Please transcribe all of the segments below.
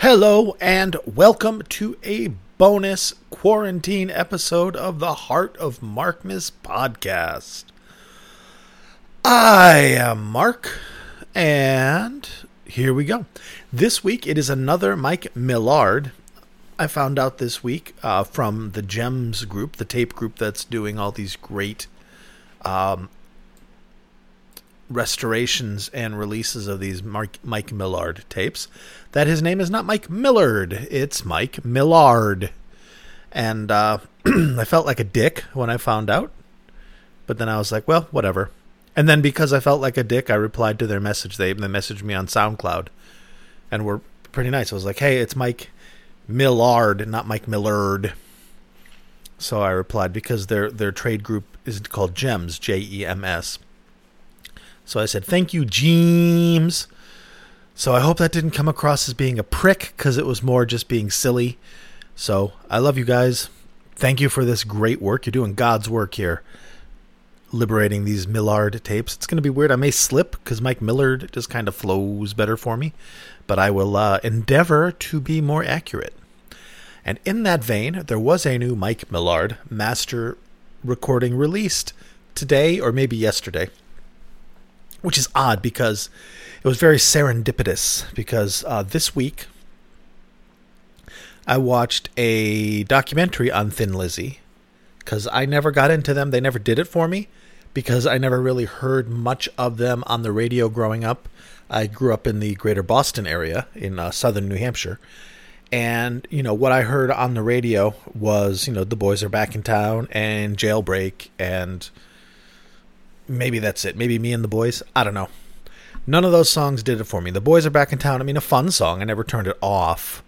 Hello and welcome to a bonus quarantine episode of the Heart of Markness podcast. I am Mark, and here we go. This week it is another Mike Millard. I found out this week uh, from the JEMS group, the tape group that's doing all these great um, restorations and releases of these Mark, Mike Millard tapes that his name is not Mike Millard, it's Mike Millard. And uh, I felt like a dick when I found out, but then I was like, well, whatever. And then because I felt like a dick, I replied to their message. They, they messaged me on SoundCloud and were pretty nice. I was like, hey, it's Mike Millard, not Mike Millard. So I replied because their their trade group is called JEMS, J E M S. So I said, "Thank you, James." So I hope that didn't come across as being a prick because it was more just being silly. So I love you guys. Thank you for this great work. You're doing God's work here, liberating these Millard tapes. It's going to be weird. I may slip because Mike Millard just kind of flows better for me, but I will uh, endeavor to be more accurate. And in that vein, there was a new Mike Millard master recording released today or maybe yesterday which is odd because it was very serendipitous. Because uh, this week I watched a documentary on Thin Lizzy because I never got into them. They never did it for me because I never really heard much of them on the radio growing up. I grew up in the greater Boston area in uh, southern New Hampshire. And, you know, what I heard on the radio was, you know, the boys are back in town and jailbreak and maybe that's it. Maybe me and the boys. I don't know. None of those songs did it for me. The boys are back in town. I mean, a fun song. I never turned it off,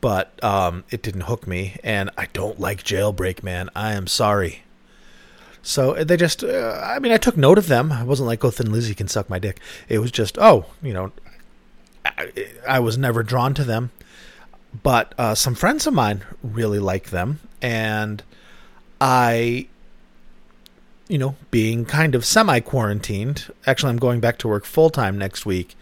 but um, it didn't hook me. And I don't like Jailbreak, man. I am sorry. So they just, uh, I mean, I took note of them. I wasn't like, oh, Thin Lizzy can suck my dick. It was just, oh, you know, I, I was never drawn to them. But uh, some friends of mine really like them. And I you know, being kind of semi quarantined. Actually, I'm going back to work full time next week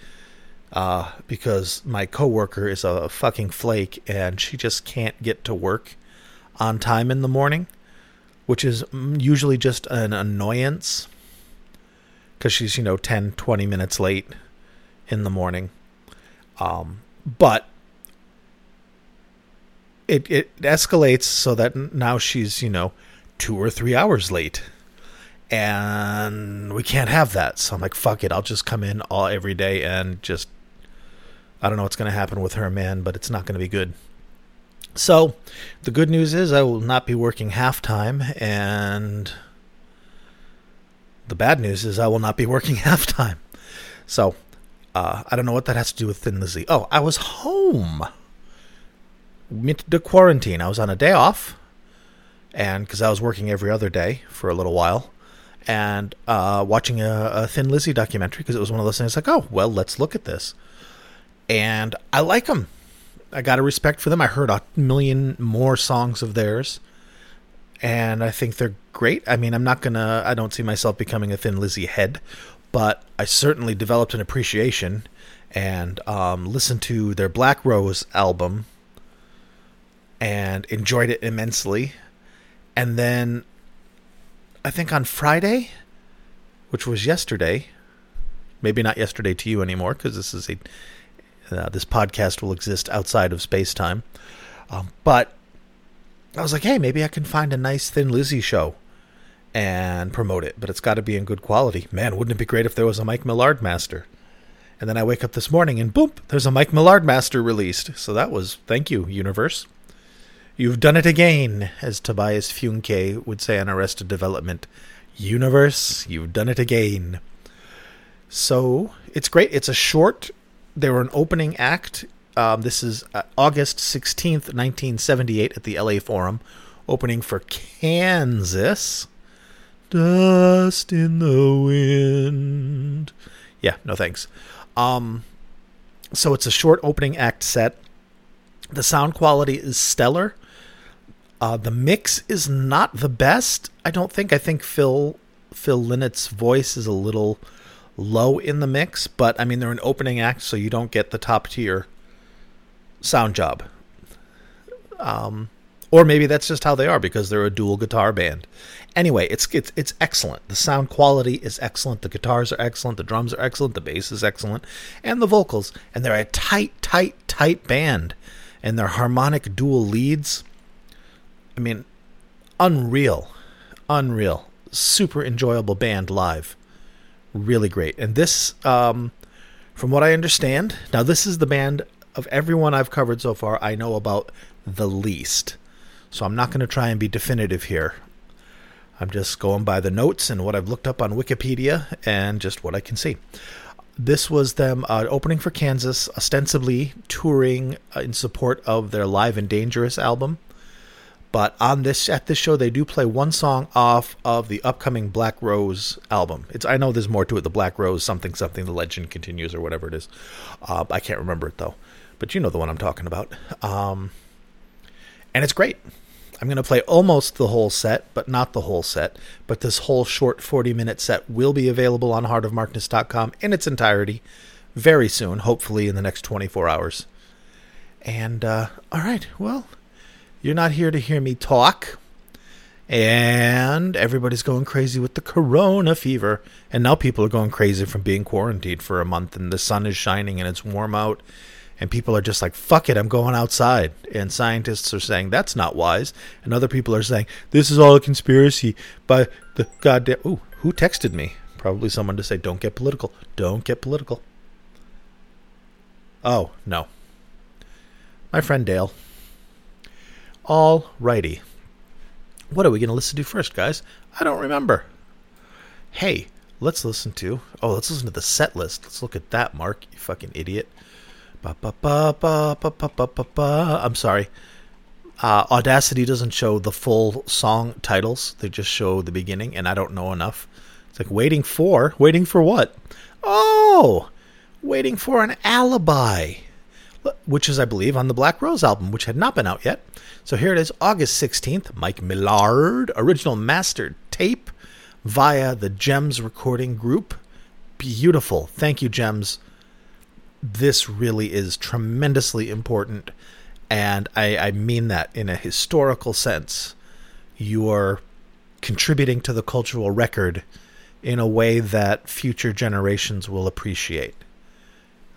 uh, because my coworker is a fucking flake and she just can't get to work on time in the morning, which is usually just an annoyance because she's, you know, 10, 20 minutes late in the morning. Um, but it, it escalates so that now she's, you know, two or three hours late and we can't have that. So I'm like, fuck it, I'll just come in all every day and just I don't know what's going to happen with her, man, but it's not going to be good. So the good news is I will not be working half time, and the bad news is I will not be working half time. So uh, I don't know what that has to do with Thin Lizzy. Oh, I was home. Mid the quarantine. I was on a day off, and because I was working every other day for a little while, and uh, watching a, a, Thin Lizzy documentary because it was one of those things like, oh, well, let's look at this. And I like them. I got a respect for them. I heard a million more songs of theirs, and I think they're great. I mean, I'm not gonna. I don't see myself becoming a Thin Lizzy head, but I certainly developed an appreciation and um, listened to their Black Rose album and enjoyed it immensely. And then I think on Friday, which was yesterday, maybe not yesterday to you anymore because this is a uh, this podcast will exist outside of space time. Um, but I was like, hey, maybe I can find a nice Thin Lizzy show and promote it, but it's got to be in good quality. Man, wouldn't it be great if there was a Mike Millard master? And then I wake up this morning and boom, there's a Mike Millard master released. So that was thank you, universe. You've done it again, as Tobias Funke would say on Arrested Development. Universe, you've done it again. So it's great. It's a short. They were an opening act. Um, this is uh, August 16th, 1978, at the LA Forum, opening for Kansas. Dust in the wind. Yeah, no thanks. Um, so it's a short opening act set. The sound quality is stellar. Uh, the mix is not the best. I don't think. I think Phil Phil Lynott's voice is a little low in the mix, but I mean they're an opening act, so you don't get the top tier sound job. Um, or maybe that's just how they are because they're a dual guitar band. Anyway, it's it's it's excellent. The sound quality is excellent. The guitars are excellent. The drums are excellent. The bass is excellent, and the vocals. And they're a tight, tight, tight band, and their harmonic dual leads. I mean, unreal, unreal, super enjoyable band live. Really great. And this, um, from what I understand, now this is the band of everyone I've covered so far I know about the least. So I'm not going to try and be definitive here. I'm just going by the notes and what I've looked up on Wikipedia and just what I can see. This was them uh, opening for Kansas, ostensibly touring uh, in support of their Live and Dangerous album. But on this at this show, they do play one song off of the upcoming Black Rose album. It's I know there's more to it. The Black Rose something something. The legend continues or whatever it is. Uh, I can't remember it though, but you know the one I'm talking about. Um, and it's great. I'm going to play almost the whole set, but not the whole set. But this whole short 40 minute set will be available on heartofmarkness.com in its entirety very soon, hopefully in the next 24 hours. And, uh, all right, well, you're not here to hear me talk. And everybody's going crazy with the corona fever. And now people are going crazy from being quarantined for a month, and the sun is shining and it's warm out. And people are just like fuck it i'm going outside. And scientists are saying that's not wise. And other people are saying this is all a conspiracy by the goddamn ooh who texted me? Probably someone to say don't get political. Don't get political. Oh no. My friend dale all righty what are we going to listen to first guys i don't remember hey let's listen to oh let's listen to the set list let's look at that mark you fucking idiot Ba, ba, ba, ba, ba, ba, ba, ba, ba. I'm sorry. Uh, Audacity doesn't show the full song titles. They just show the beginning, and I don't know enough. It's like waiting for, waiting for what? Oh, waiting for an alibi, which is, I believe, on the Black Rose album, which had not been out yet. So here it is, August 16th. Mike Millard, original mastered tape via the JEMS Recording Group. Beautiful. Thank you, JEMS this really is tremendously important, and I, I mean that in a historical sense. You are contributing to the cultural record in a way that future generations will appreciate.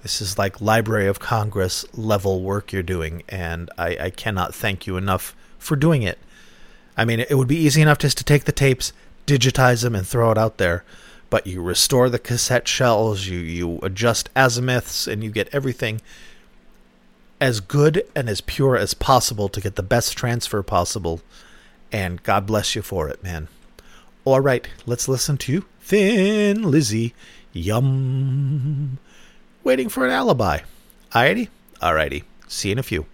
This is like Library of Congress level work you're doing, and I, I cannot thank you enough for doing it. I mean, it would be easy enough just to take the tapes, digitize them, and throw it out there but you restore the cassette shells, you you adjust azimuths, and you get everything as good and as pure as possible to get the best transfer possible. And God bless you for it, man. All right, let's listen to Thin Lizzy. Yum. Waiting for an alibi. Alrighty? Alrighty. See you in a few.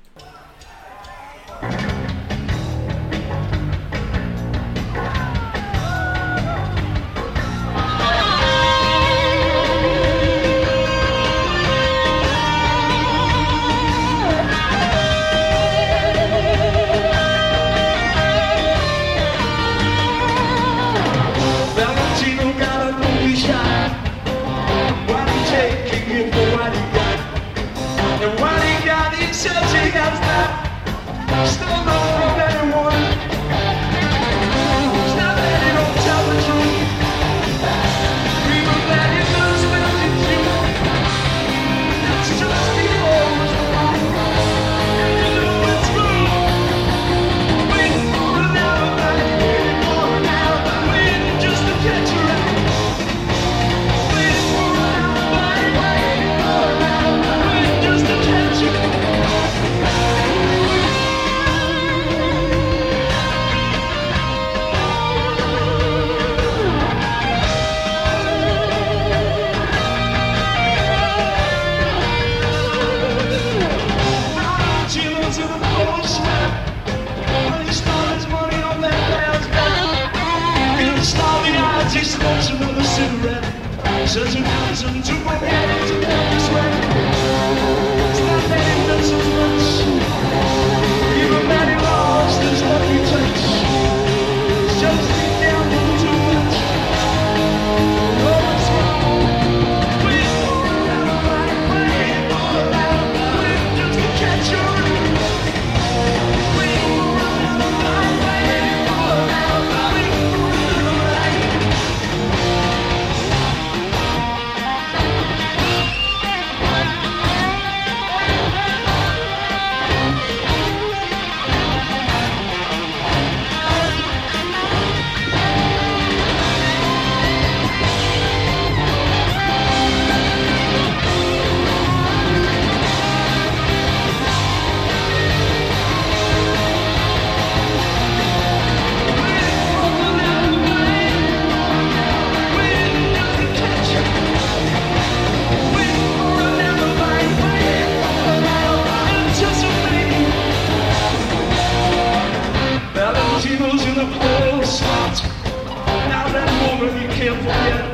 Hallelujah.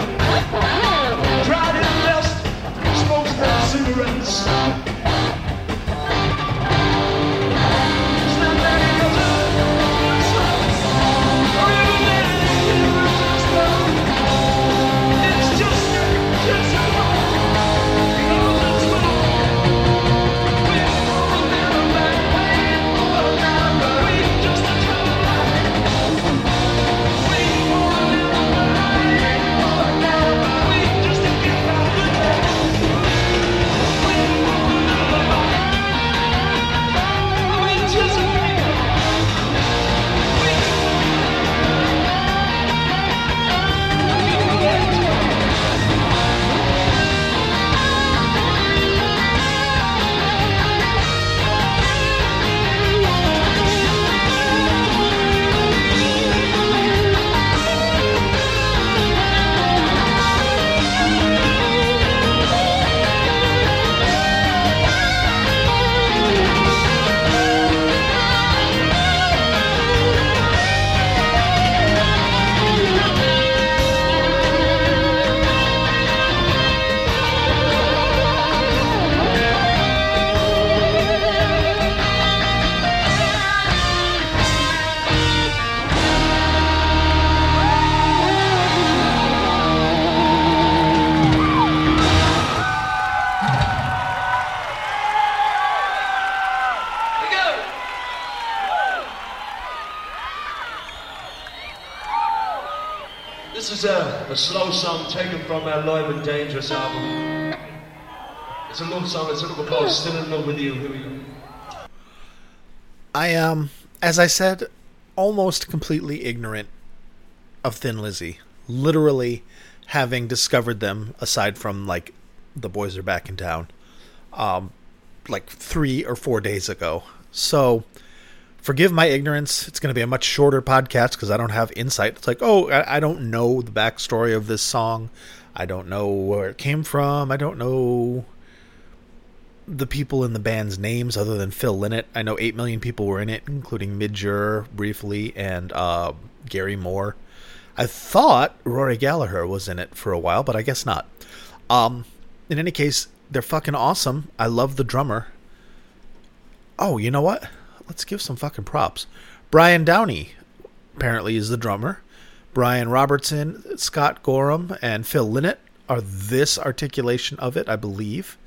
Slow song taken from our Live and Dangerous album. It's a love song, it's a little called Still in Love with You. Here we go. I am, as I said, almost completely ignorant of Thin Lizzy. Literally having discovered them, aside from like the boys are back in town, um, like three or four days ago. So forgive my ignorance. It's going to be a much shorter podcast because I don't have insight. It's like, oh, I, I don't know the backstory of this song. I don't know where it came from. I don't know the people in the band's names other than Phil Lynott. I know 8 million people were in it, including Midge Ure briefly and uh, Gary Moore. I thought Rory Gallagher was in it for a while, but I guess not. Um, in any case, they're fucking awesome. I love the drummer. Oh, you know what? Let's give some fucking props. Brian Downey apparently is the drummer. Brian Robertson, Scott Gorham, and Phil Lynott are this articulation of it, I believe.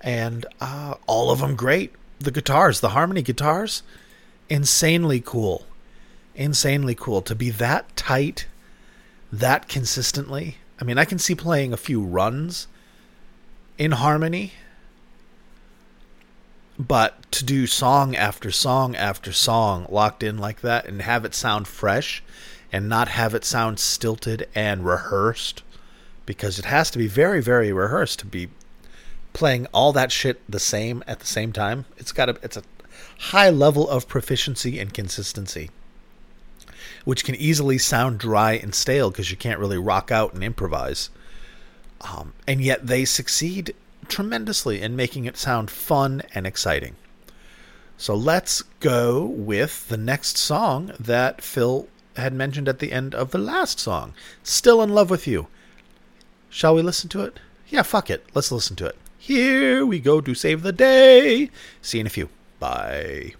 And uh, all of them great. The guitars, the harmony guitars, insanely cool. Insanely cool. To be that tight, that consistently. I mean, I can see playing a few runs in harmony but to do song after song after song locked in like that and have it sound fresh and not have it sound stilted and rehearsed because it has to be very very rehearsed to be playing all that shit the same at the same time. It's got a it's a high level of proficiency and consistency which can easily sound dry and stale because you can't really rock out and improvise. Um, and yet they succeed tremendously in making it sound fun and exciting. So let's go with the next song that Phil had mentioned at the end of the last song Still in Love with You. Shall we listen to it? Yeah, fuck it. Let's listen to it. Here we go to save the day. See you in a few. Bye.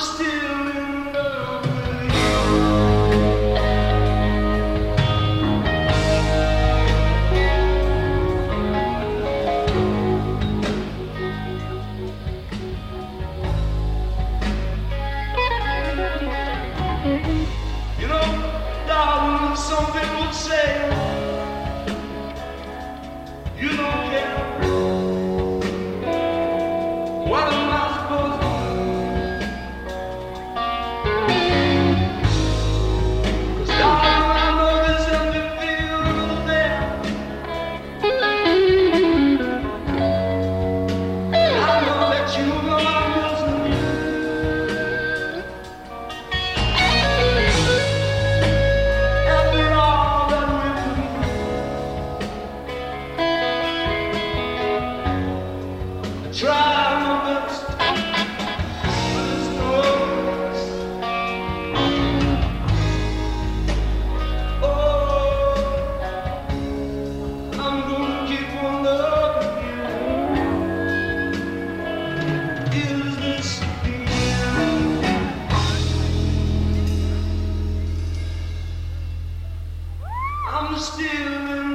still still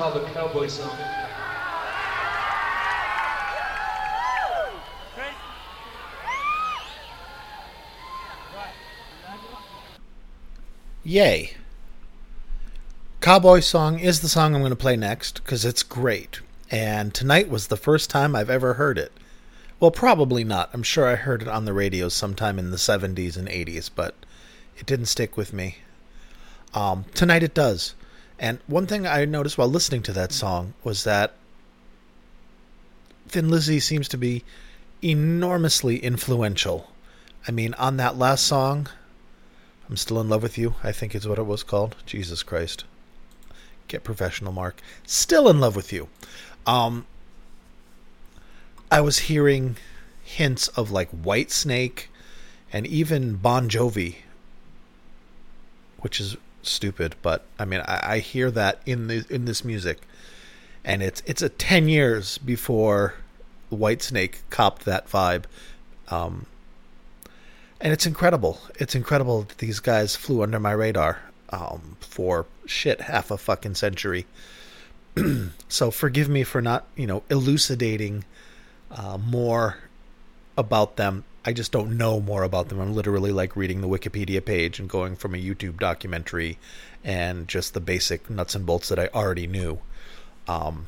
called the Cowboy Song. Yay. Cowboy Song is the song I'm going to play next because it's great. And tonight was the first time I've ever heard it. Well, probably not. I'm sure I heard it on the radio sometime in the 70s and 80s, but it didn't stick with me. Um, tonight it does. And one thing I noticed while listening to that song was that Thin Lizzy seems to be enormously influential. I mean, on that last song, I'm Still in Love with You, I think is what it was called. Jesus Christ. Get professional, Mark. Still in Love with You. Um, I was hearing hints of like Whitesnake and even Bon Jovi, which is stupid, but I mean, I, I hear that in the in this music, and it's it's a ten years before Whitesnake copped that vibe. Um, and it's incredible. It's incredible that these guys flew under my radar um, for shit half a fucking century. so forgive me for not, you know, elucidating uh, more about them. I just don't know more about them. I'm literally like reading the Wikipedia page and going from a YouTube documentary and just the basic nuts and bolts that I already knew. Um,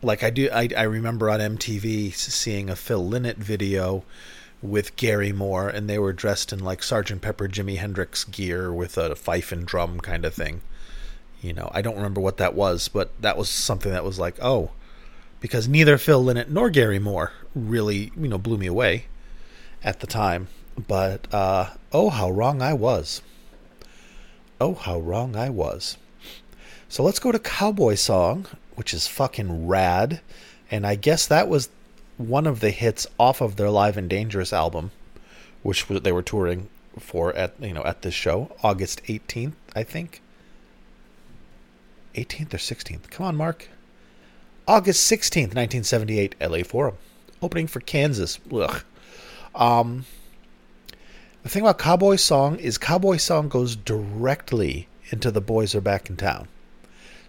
like I do, I, I remember on MTV seeing a Phil Lynott video with Gary Moore, and they were dressed in like Sergeant Pepper Jimi Hendrix gear with a fife and drum kind of thing. You know, I don't remember what that was, but that was something that was like, oh, because neither Phil Lynott nor Gary Moore really, you know, blew me away at the time. But uh, oh, how wrong I was. Oh, how wrong I was. So let's go to Cowboy Song, which is fucking rad. And I guess that was one of the hits off of their Live and Dangerous album, which they were touring for at you know at this show, August 18th, I think. 18th or 16th. Come on, Mark. August 16th, 1978, LA Forum. Opening for Kansas. Ugh. Um, the thing about Cowboy Song is Cowboy Song goes directly into The Boys Are Back in Town.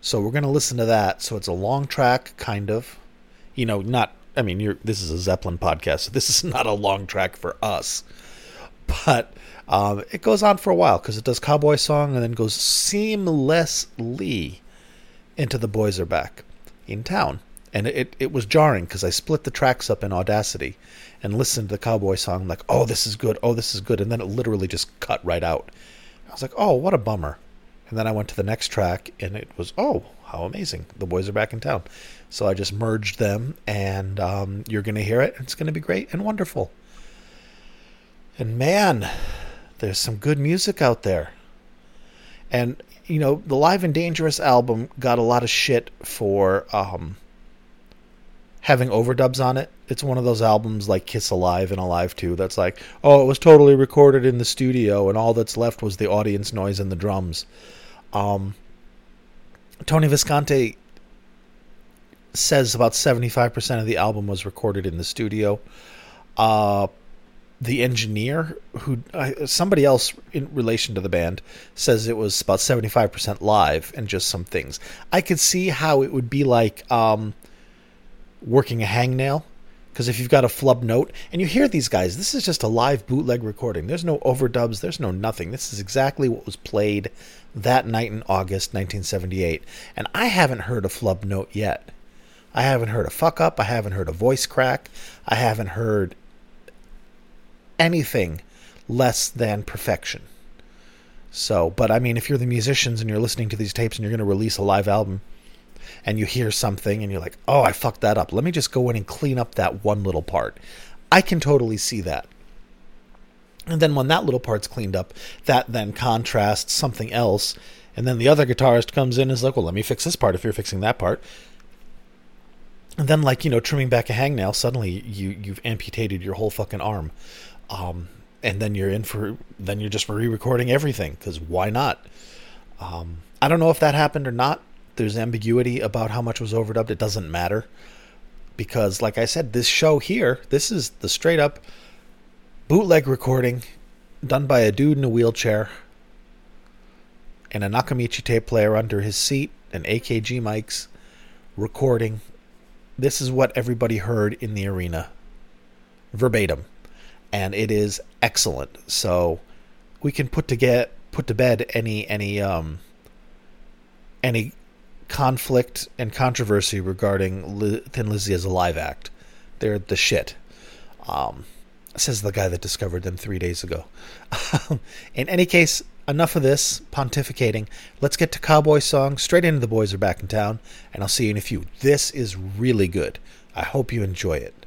So we're going to listen to that. So it's a long track, kind of. You know, not, I mean, you're, this is a Zeppelin podcast, so this is not a long track for us. But um, it goes on for a while because it does Cowboy Song and then goes seamlessly into The Boys Are Back in Town. And it, it was jarring because I split the tracks up in Audacity and listened to the Cowboy Song, like, oh, this is good, oh, this is good. And then it literally just cut right out. I was like, oh, what a bummer. And then I went to the next track and it was, oh, how amazing. The boys are back in town. So I just merged them and um, you're going to hear it. It's going to be great and wonderful. And man, there's some good music out there. And you know, the Live and Dangerous album got a lot of shit for um, having overdubs on it. It's one of those albums like Kiss Alive and Alive 2 that's like, oh, it was totally recorded in the studio and all that's left was the audience noise and the drums. Um, Tony Visconti says about 75% of the album was recorded in the studio. Uh, the engineer who somebody else in relation to the band says it was about 75% live and just some things. I could see how it would be like um, working a hangnail because if you've got a flub note and you hear these guys this is just a live bootleg recording. There's no overdubs. There's no nothing. This is exactly what was played that night in august 1978 and i haven't heard a flub note yet. I haven't heard a fuck up. I haven't heard a voice crack. I haven't heard anything less than perfection. So, but I mean, if you're the musicians and you're listening to these tapes and you're going to release a live album and you hear something and you're like, oh, I fucked that up. Let me just go in and clean up that one little part. I can totally see that. And then when that little part's cleaned up, that then contrasts something else. And then the other guitarist comes in and is like, well, let me fix this part if you're fixing that part. And then, like, you know, trimming back a hangnail, suddenly you, you've amputated your whole fucking arm. Um, and then you're in for then you're just re-recording everything because why not? Um, I don't know if that happened or not. There's ambiguity about how much was overdubbed. It doesn't matter because, like I said, this show here, this is the straight up bootleg recording done by a dude in a wheelchair and a Nakamichi tape player under his seat and AKG mics recording. This is what everybody heard in the arena verbatim and it is excellent. So we can put to get put to bed any any um any conflict and controversy regarding Thin Lizzy as a live act. They're the shit. Um, says the guy that discovered them three days ago. In any case, enough of this pontificating. Let's get to Cowboy Song. Straight into the boys are back in town, and I'll see you in a few. This is really good. I hope you enjoy it.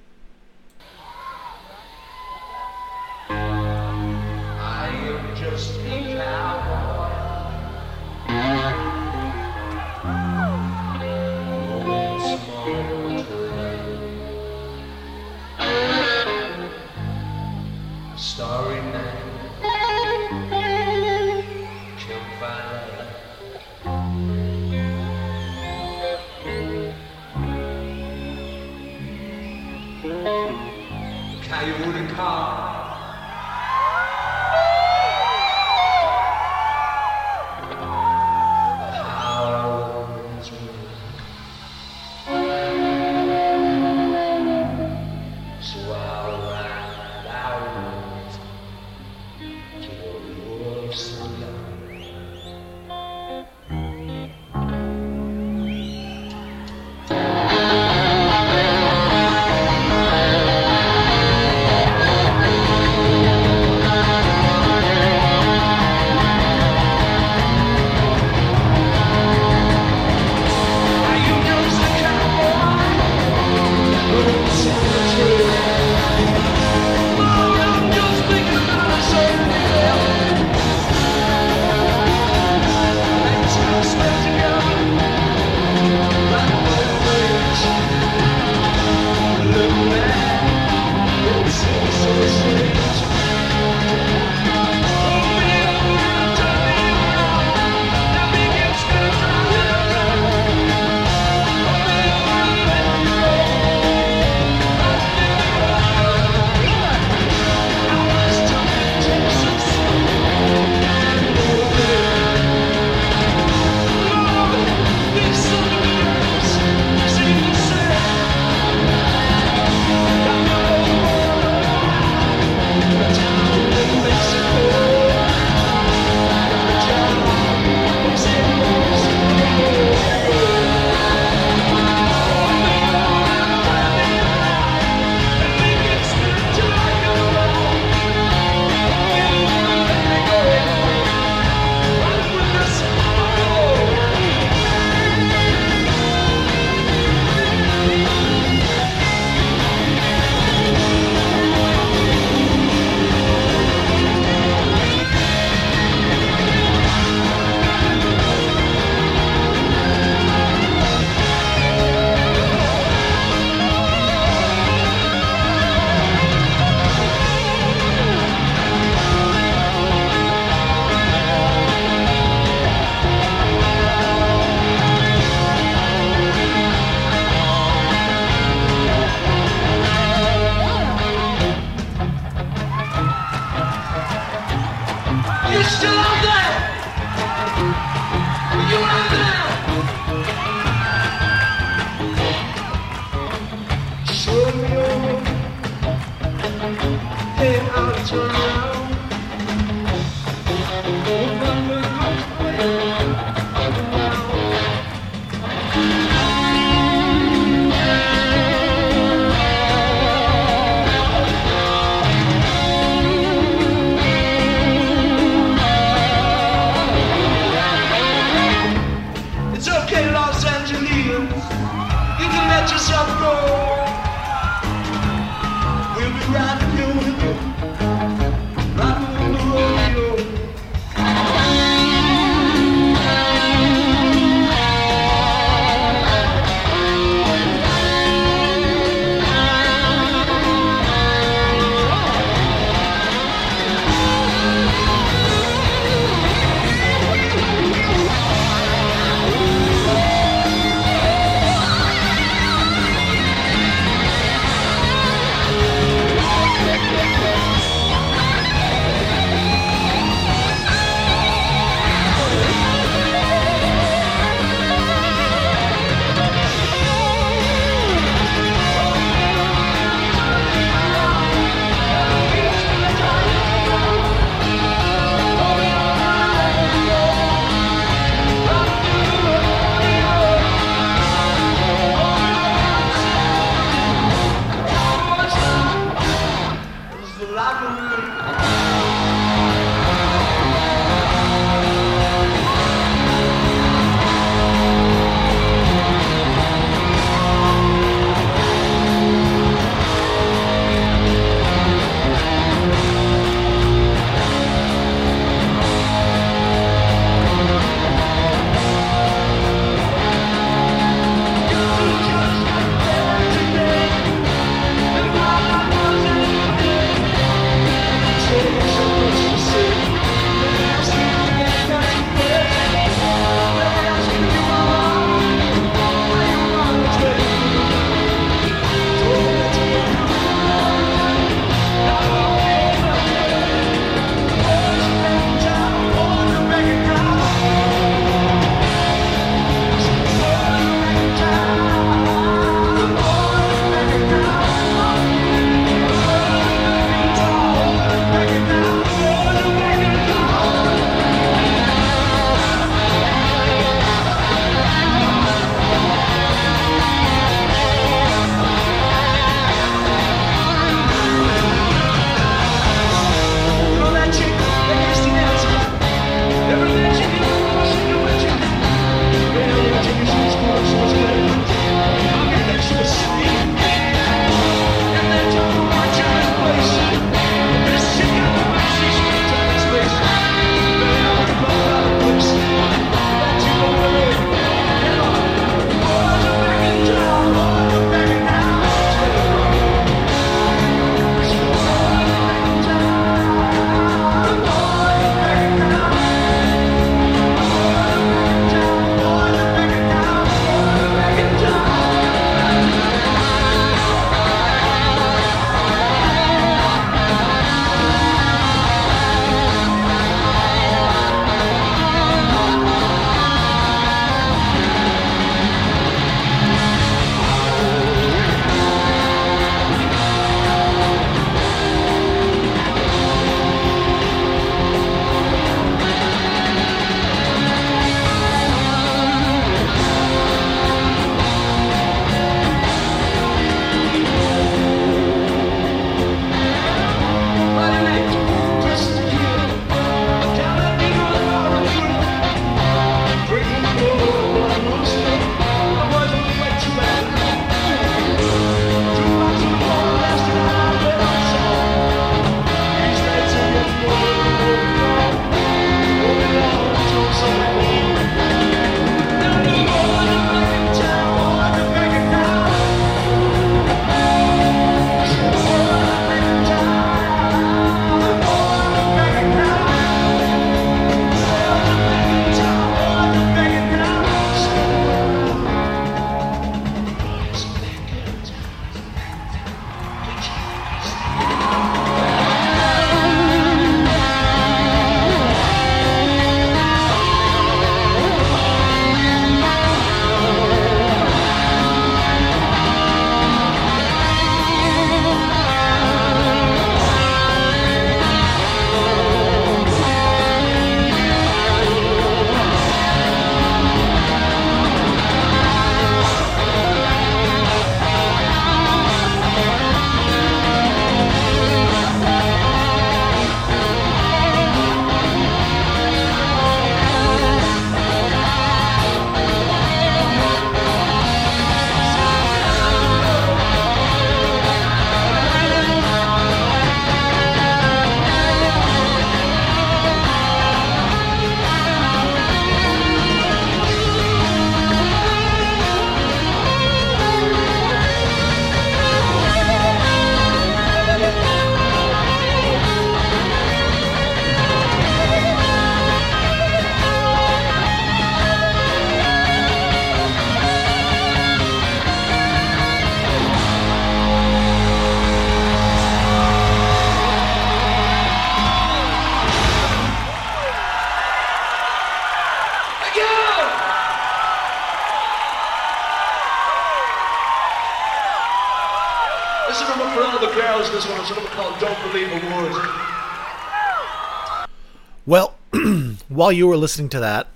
While you were listening to that,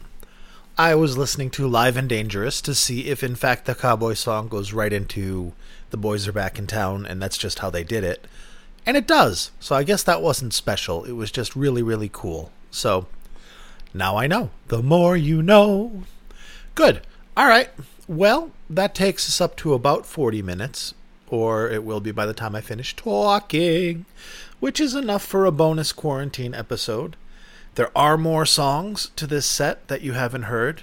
I was listening to Live and Dangerous to see if, in fact, the cowboy song goes right into The Boys Are Back in Town, and that's just how they did it. And it does. So I guess that wasn't special. It was just really, really cool. So now I know. The more you know. Good. All right. Well, that takes us up to about 40 minutes, or it will be by the time I finish talking, which is enough for a bonus quarantine episode. There are more songs to this set that you haven't heard,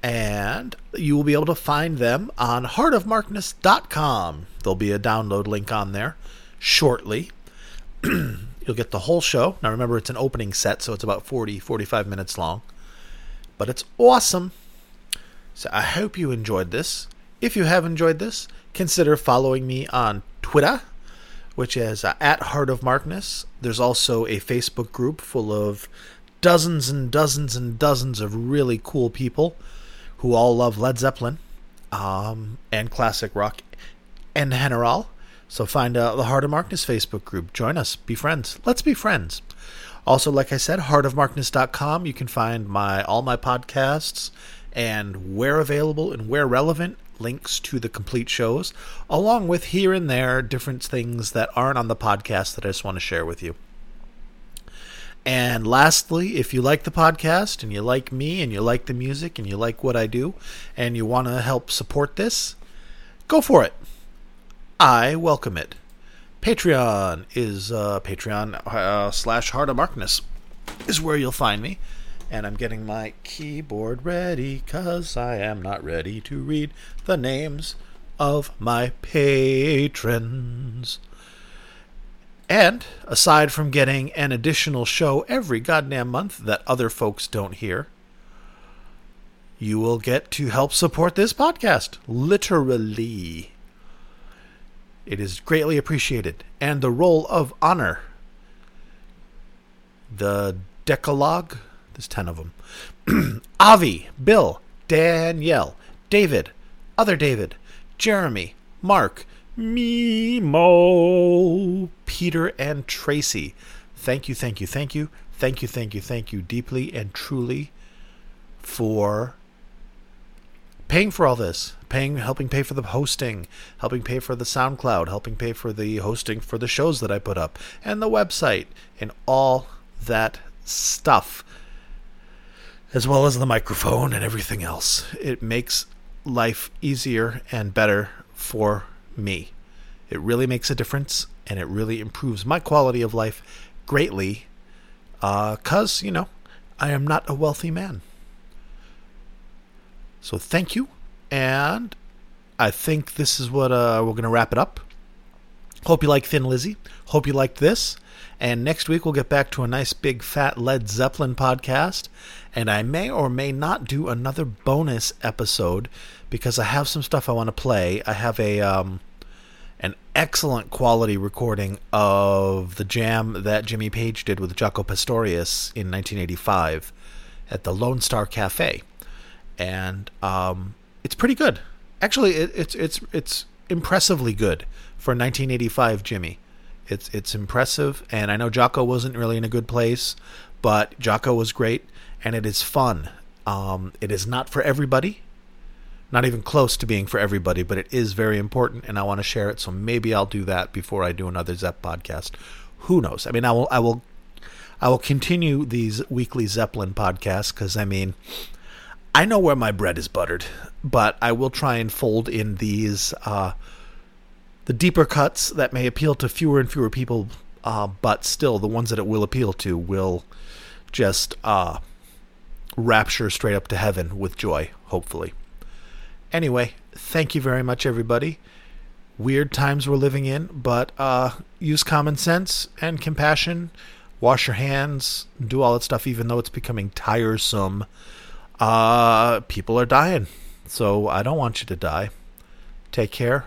and you will be able to find them on heartofmarkness.com. There'll be a download link on there shortly. You'll get the whole show. Now remember, it's an opening set, so it's about 40, 45 minutes long. But it's awesome. So I hope you enjoyed this. If you have enjoyed this, consider following me on Twitter which is uh, at Heart of Markness. There's also a Facebook group full of dozens and dozens and dozens of really cool people who all love Led Zeppelin um, and classic rock and general. So find uh, the Heart of Markness Facebook group. Join us. Be friends. Let's be friends. Also, like I said, heartofmarkness.com. You can find my all my podcasts and where available and where relevant links to the complete shows, along with here and there different things that aren't on the podcast that I just want to share with you. And lastly, if you like the podcast and you like me and you like the music and you like what I do and you want to help support this, go for it. I welcome it. Patreon is uh, Patreon uh, slash Heart of Markness is where you'll find me and I'm getting my keyboard ready because I am not ready to read the names of my patrons. And aside from getting an additional show every goddamn month that other folks don't hear, you will get to help support this podcast. Literally. It is greatly appreciated. And the roll of honor, the Decalogue, there's 10 of them. Avi, Bill, Danielle, David, other David, Jeremy, Mark, Mimo, Peter, and Tracy. Thank you, thank you, thank you, thank you, thank you, thank you deeply and truly for paying for all this, paying, helping pay for the hosting, helping pay for the SoundCloud, helping pay for the hosting for the shows that I put up, and the website, and all that stuff as well as the microphone and everything else. It makes life easier and better for me. It really makes a difference and it really improves my quality of life greatly because, uh, you know, I am not a wealthy man. So thank you. And I think this is what uh, we're going to wrap it up. Hope you like Thin Lizzy. Hope you liked this. And next week we'll get back to a nice big fat Led Zeppelin podcast. And I may or may not do another bonus episode because I have some stuff I want to play. I have a um, an excellent quality recording of the jam that Jimmy Page did with Jaco Pastorius in 1985 at the Lone Star Cafe, and um, it's pretty good. Actually, it, it's it's it's impressively good for 1985 Jimmy. It's it's impressive, and I know Jaco wasn't really in a good place, but Jaco was great, and it is fun. Um, it is not for everybody, not even close to being for everybody, but it is very important, and I want to share it. So maybe I'll do that before I do another Zepp podcast. Who knows? I mean, I will I will I will continue these weekly Zeppelin podcasts because I mean. I know where my bread is buttered, but I will try and fold in these uh, the deeper cuts that may appeal to fewer and fewer people, uh, but still the ones that it will appeal to will just uh, rapture straight up to heaven with joy, hopefully. Anyway, thank you very much, everybody. Weird times we're living in, but uh, use common sense and compassion. Wash your hands, do all that stuff, even though it's becoming tiresome. Uh, people are dying, so I don't want you to die. Take care